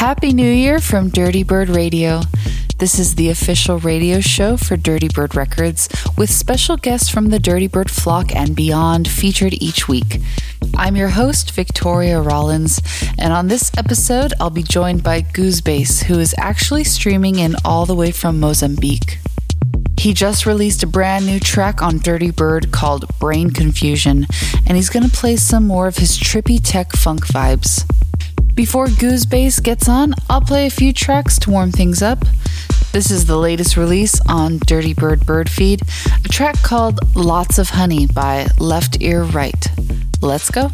Happy New Year from Dirtybird Radio. This is the official radio show for Dirtybird Records with special guests from the Dirtybird flock and beyond featured each week. I'm your host, Victoria Rollins, and on this episode, I'll be joined by GuzBass, who is actually streaming in all the way from Mozambique. He just released a brand new track on Dirtybird called Brain Confusion, and he's going to play some more of his trippy tech funk vibes. Before GuzBass gets on, I'll play a few tracks to warm things up. This is the latest release on Dirtybird Birdfeed, a track called Lots of Honey by Left Ear Right. Let's go.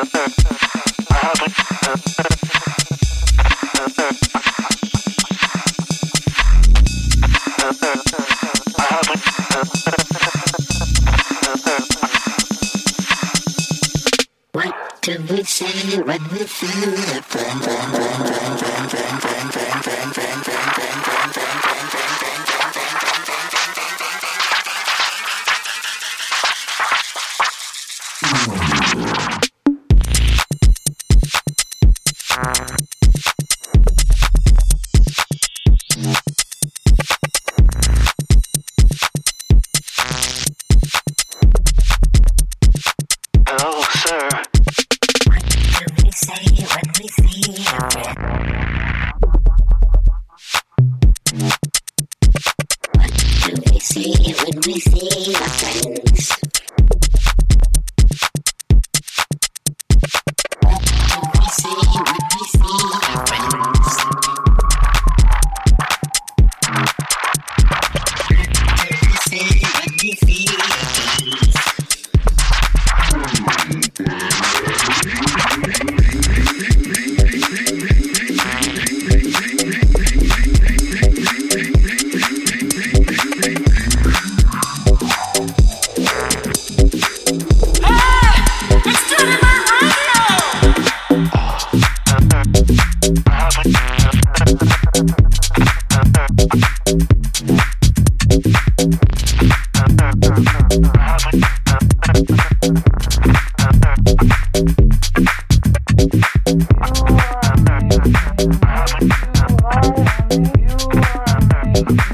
What do we say when we feel?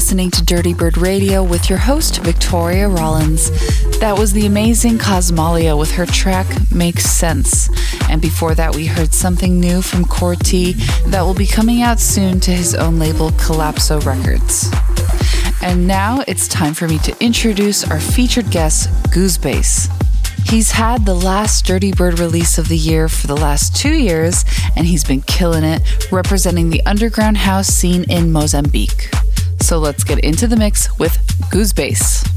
listening to Dirtybird Radio with your host, Victoria Rollins. That was the amazing Casmalia with her track Makes Sense. And before that, we heard something new from Cour T. that will be coming out soon to his own label, Colapso Records. And now it's time for me to introduce our featured guest, GuzBass. He's had the last Dirtybird release of the year for the last two years, and he's been killing it, representing the underground house scene in Mozambique. So let's get into the mix with GuzBass. What,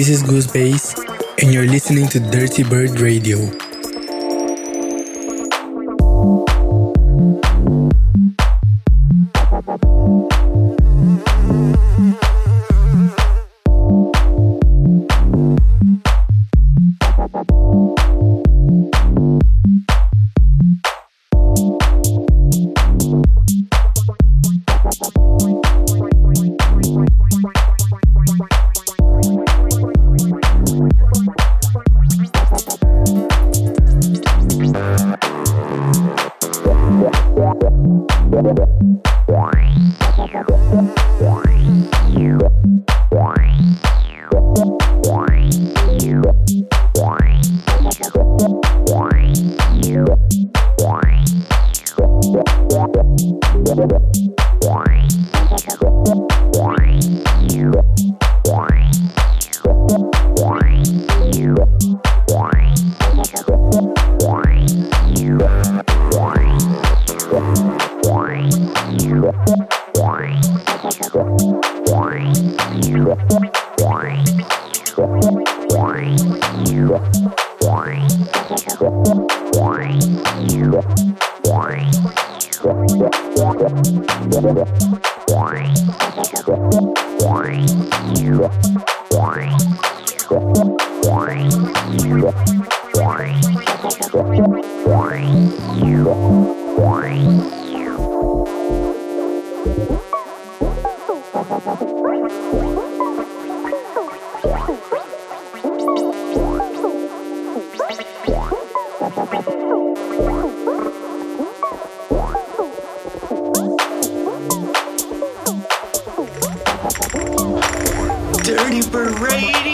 this is GuzBass, and you're listening to Dirtybird Radio. you. Bird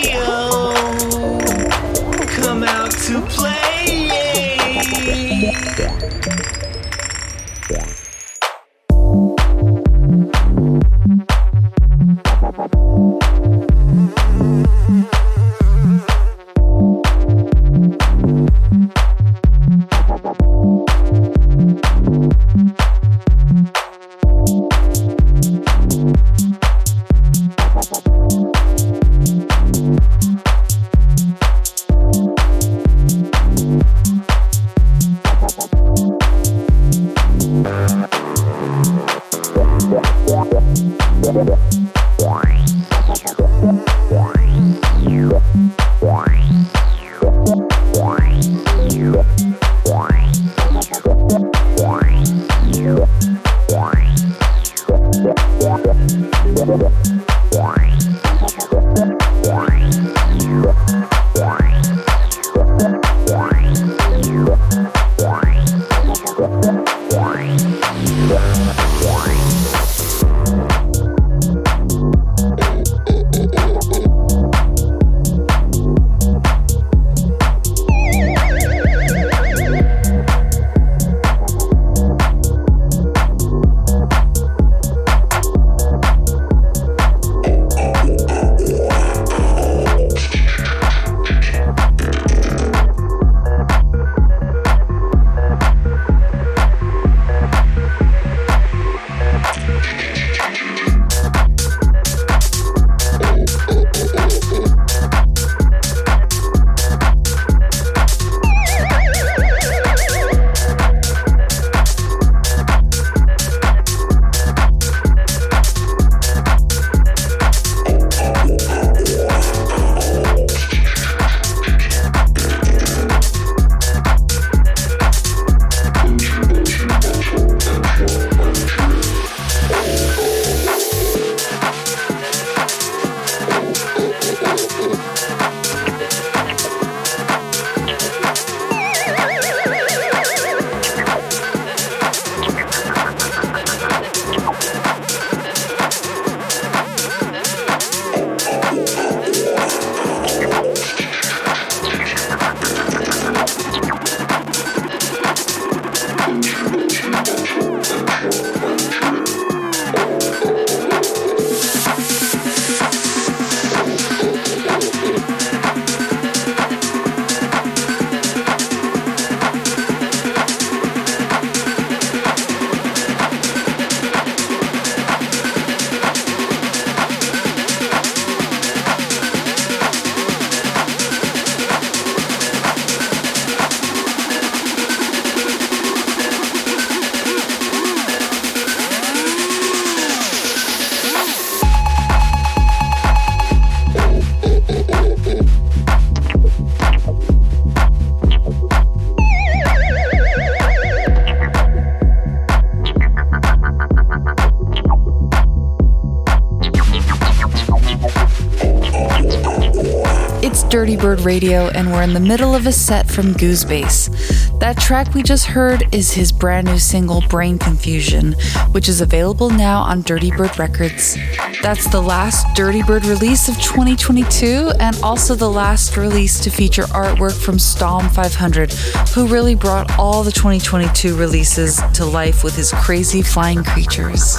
Radio, and we're in the middle of a set from GuzBass. That track we just heard is his brand new single, Brain Confusion, which is available now on Dirtybird Records. That's the last Dirtybird release of 2022, and also the last release to feature artwork from Stom 500, who really brought all the 2022 releases to life with his crazy flying creatures.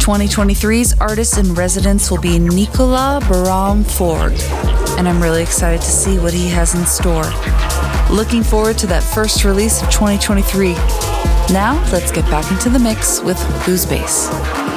2023's artist in residence will be Nicola Baram Forg and I'm really excited to see what he has in store. Looking forward to that first release of 2023. Now, let's get back into the mix with GuzBass.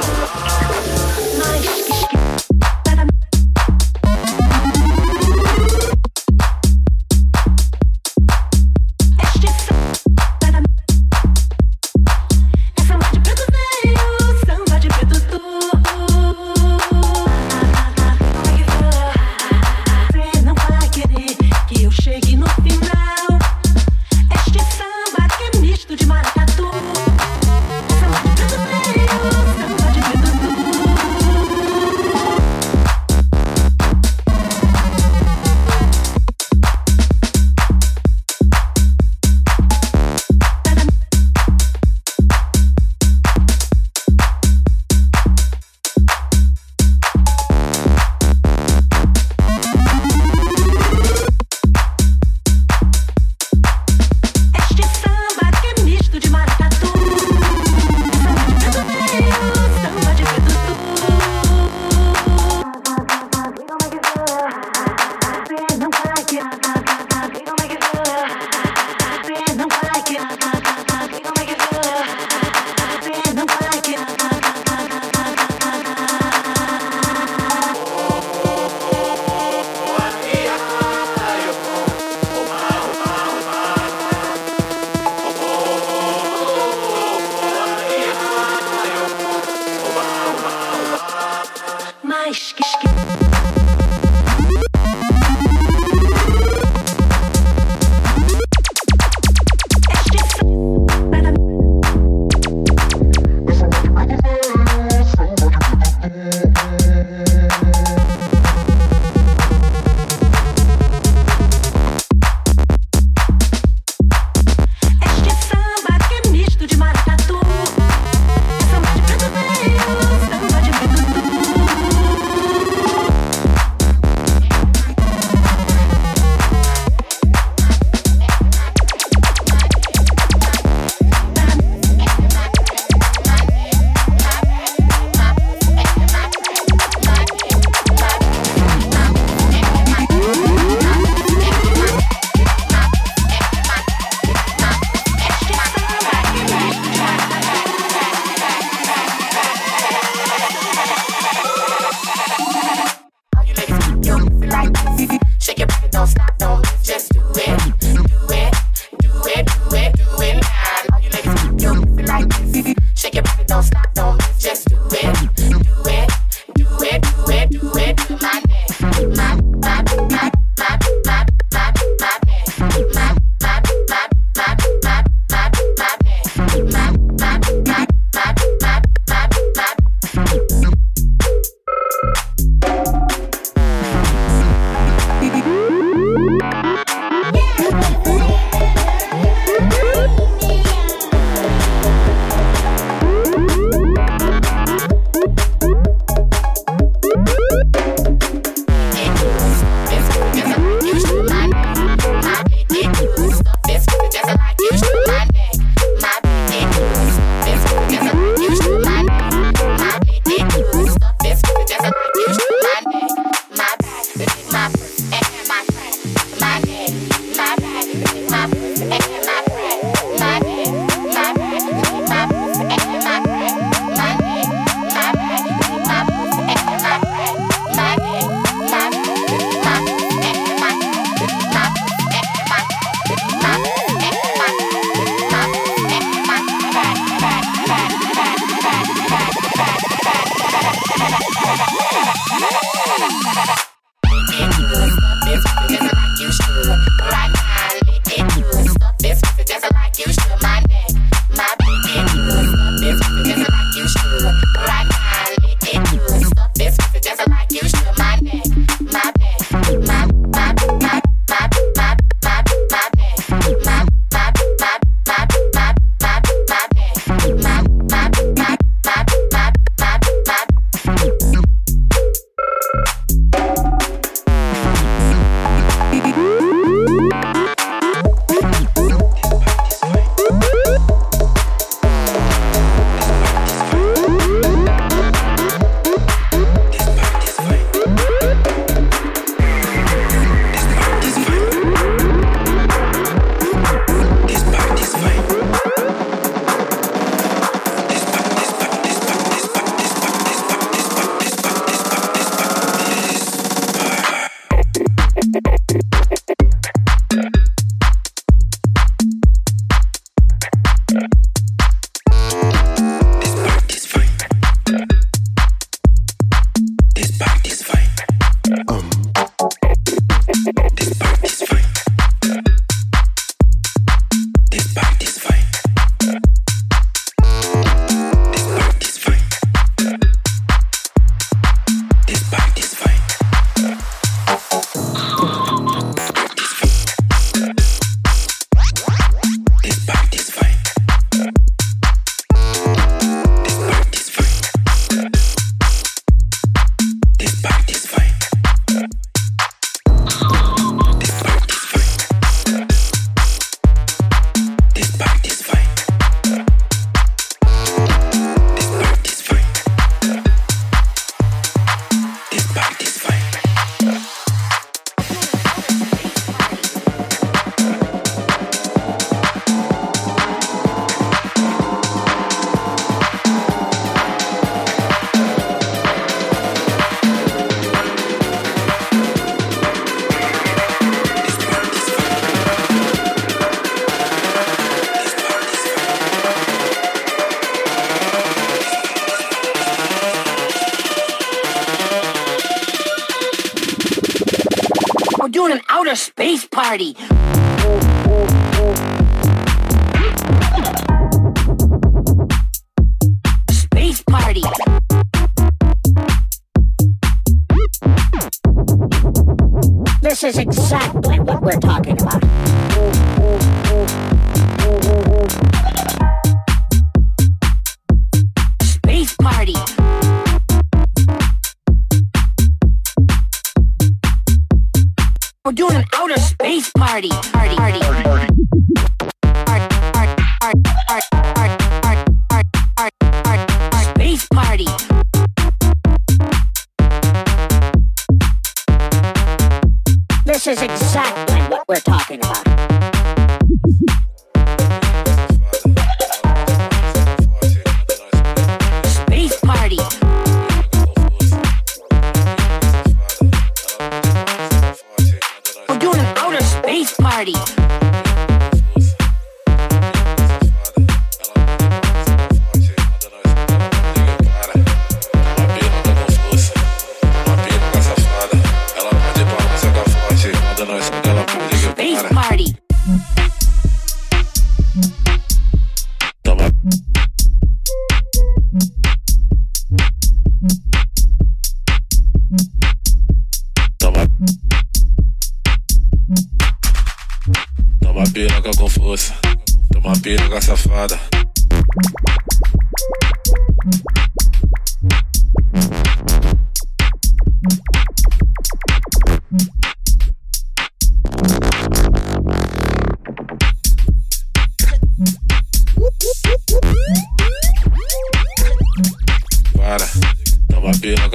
doing an outer space party.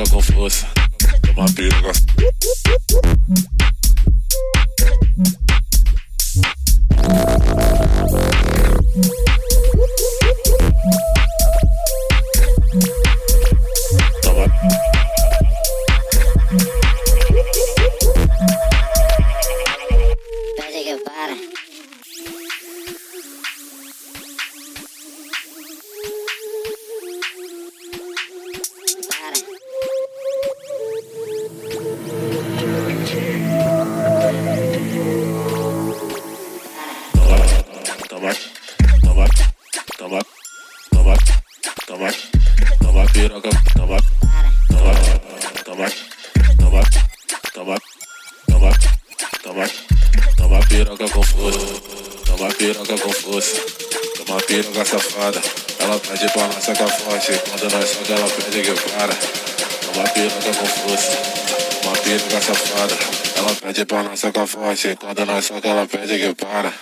back and forth. Got my beard, soca forte, tá quando nós soca ela pede que para.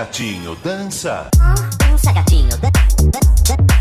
gatinho, dança. Dança, gatinho, dança.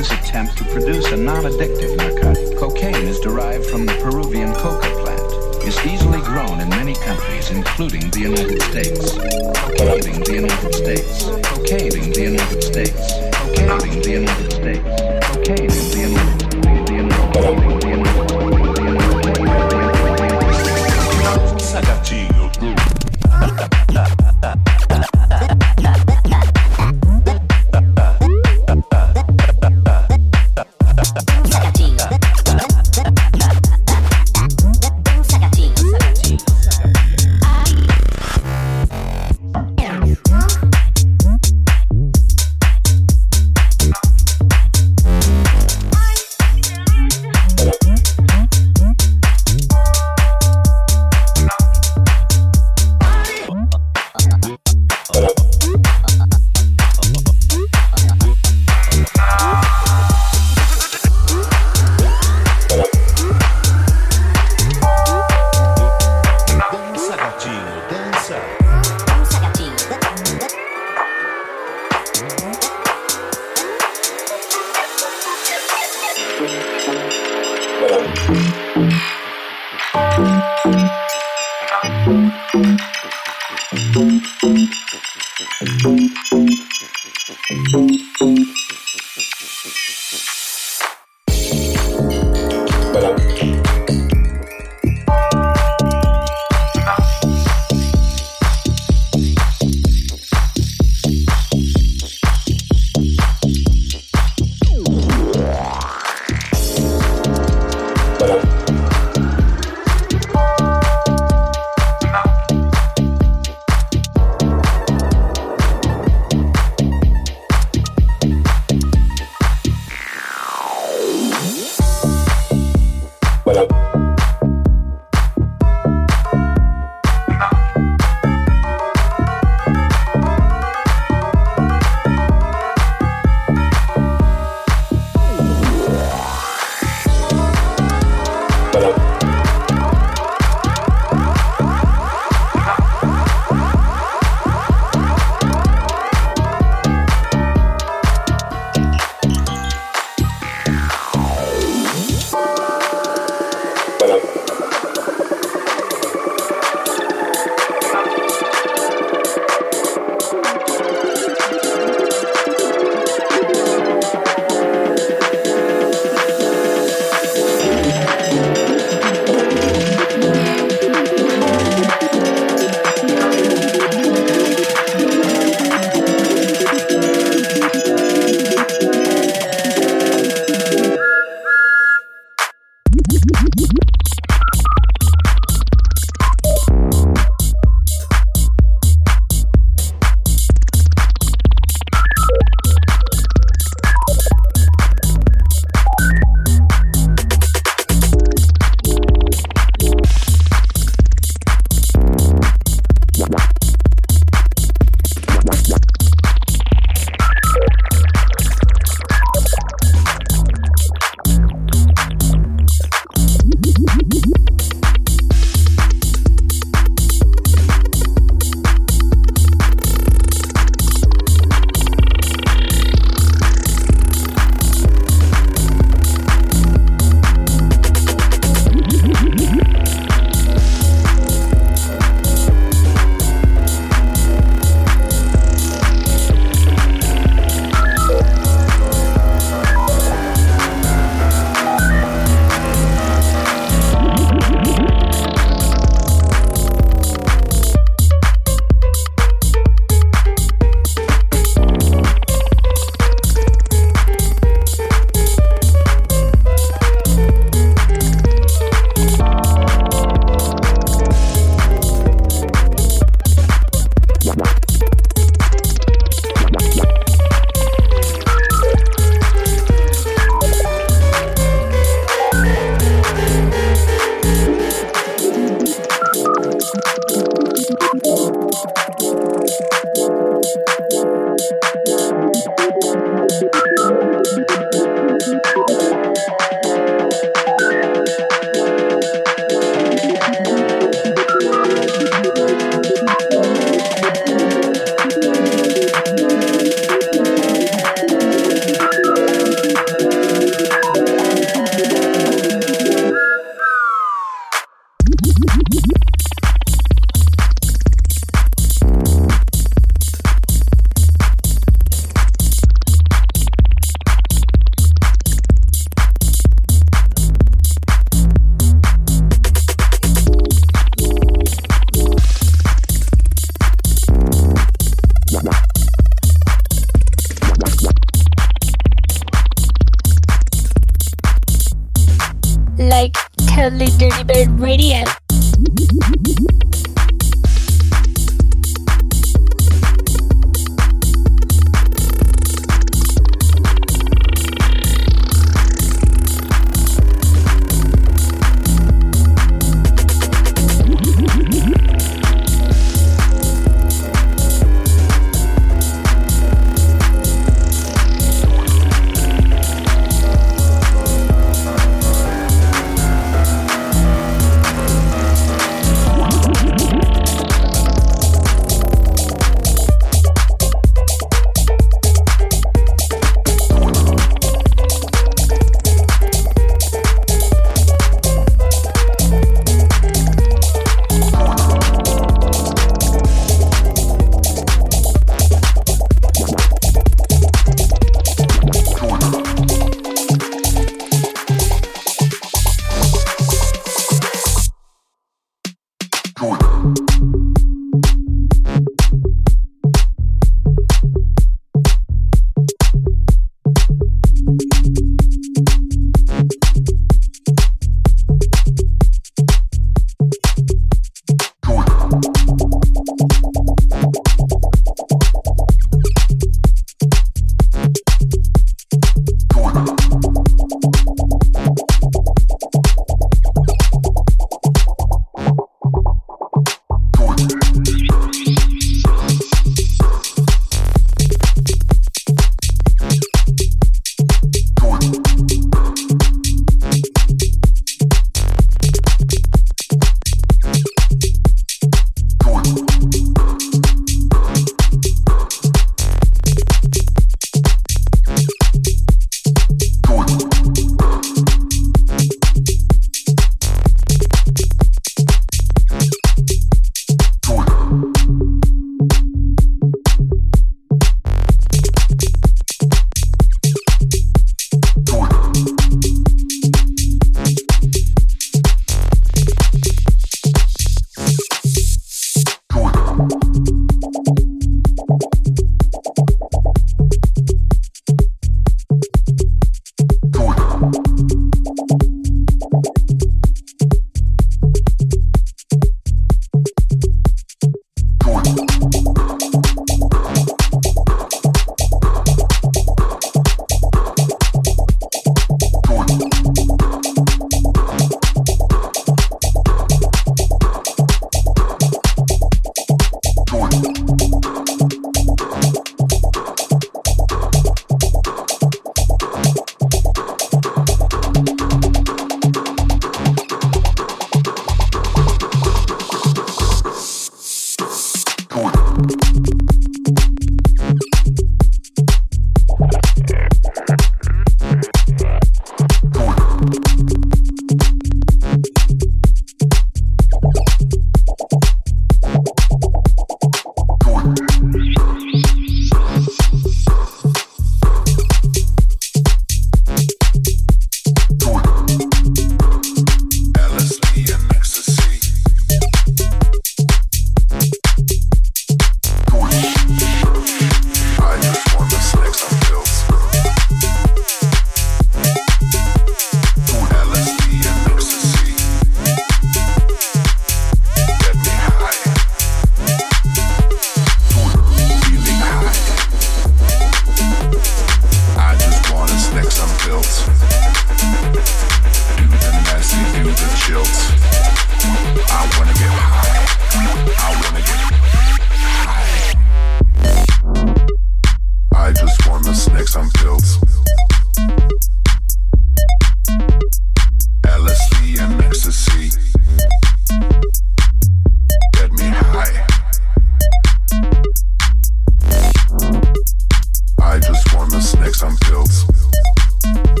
Bill.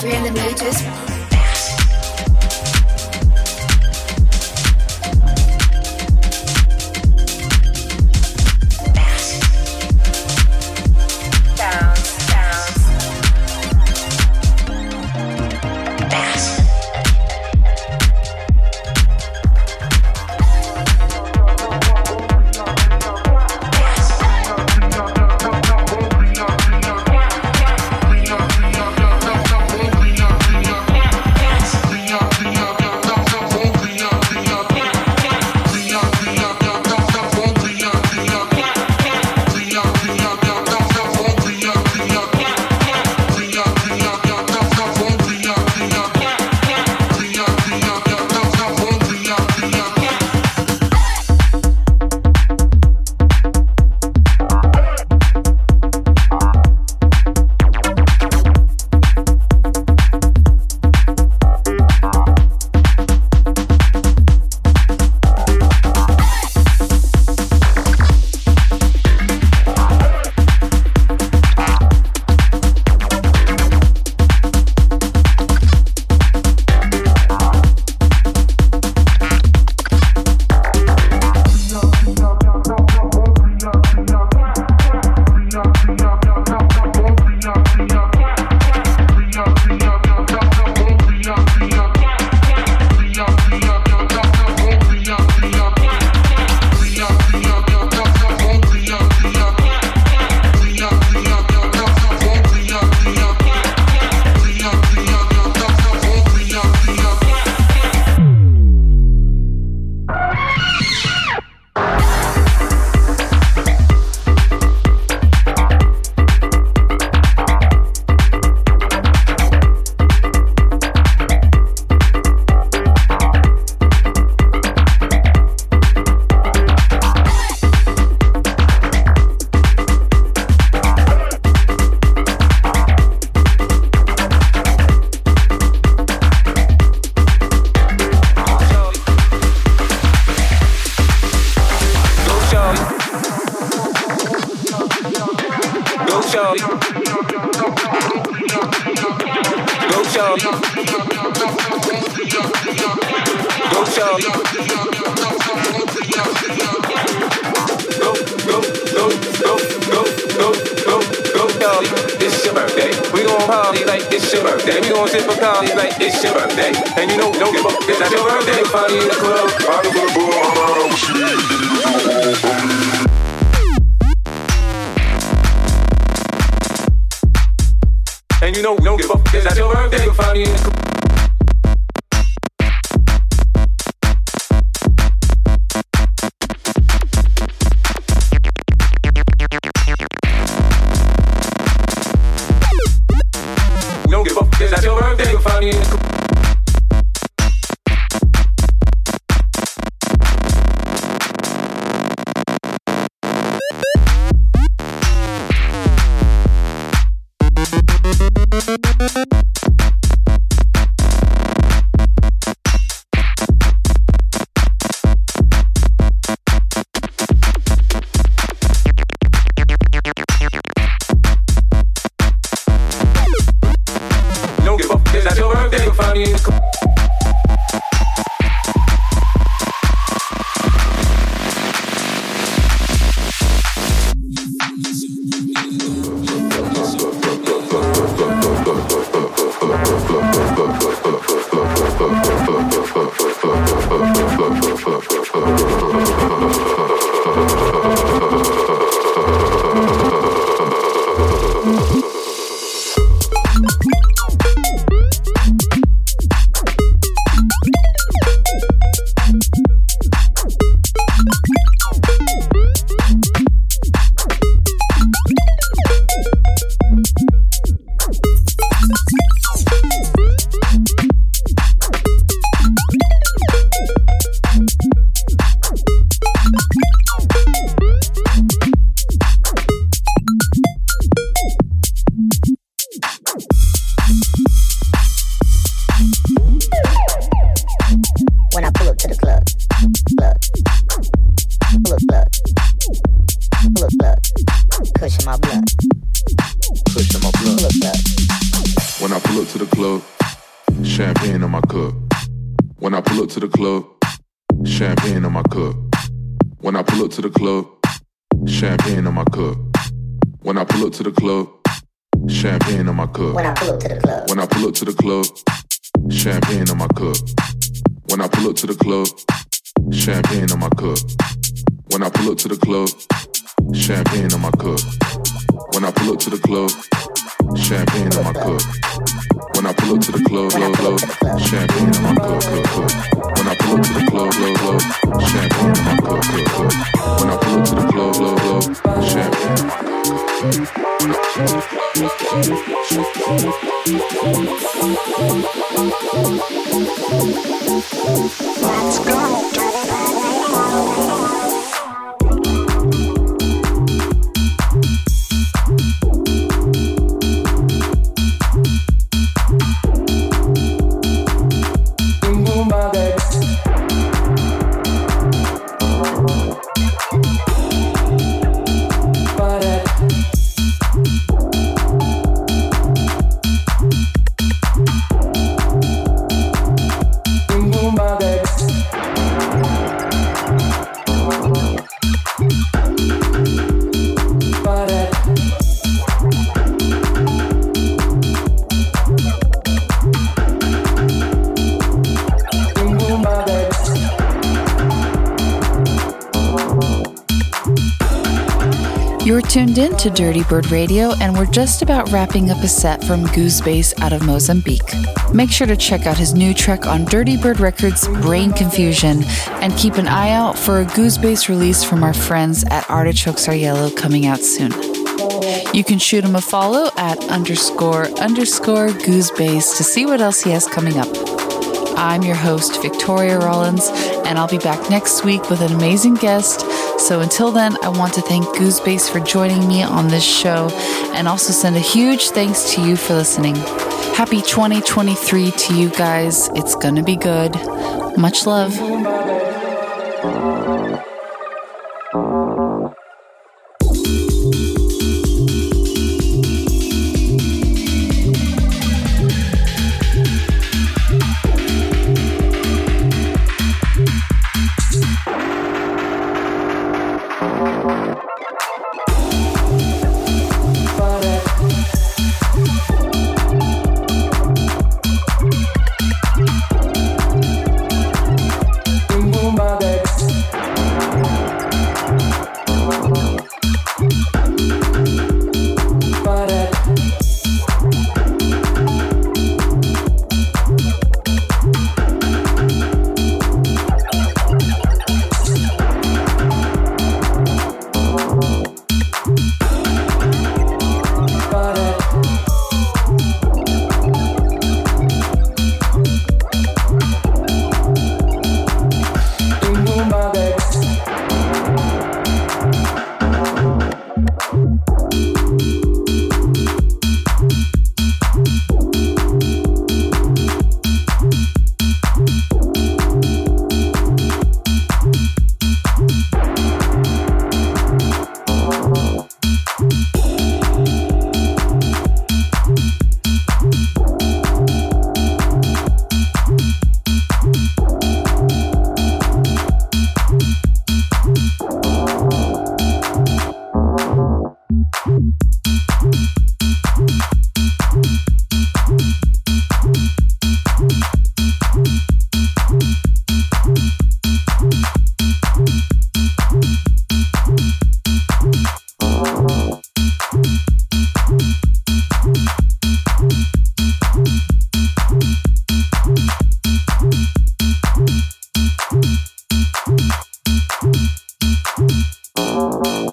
If That's your birthday, you family. me. to Dirtybird Radio, and we're just about wrapping up a set from GuzBass out of Mozambique. Make sure to check out his new track on Dirtybird Records, Brain Confusion, and keep an eye out for a GuzBass release from our friends at Artichokes Are Yellow coming out soon. You can shoot him a follow at underscore underscore GuzBass to see what else he has coming up. I'm your host, Victoria Rollins, and I'll be back next week with an amazing guest so until then, I want to thank GuzBass for joining me on this show and also send a huge thanks to you for listening. Happy 2023 to you guys. It's gonna be good. Much love.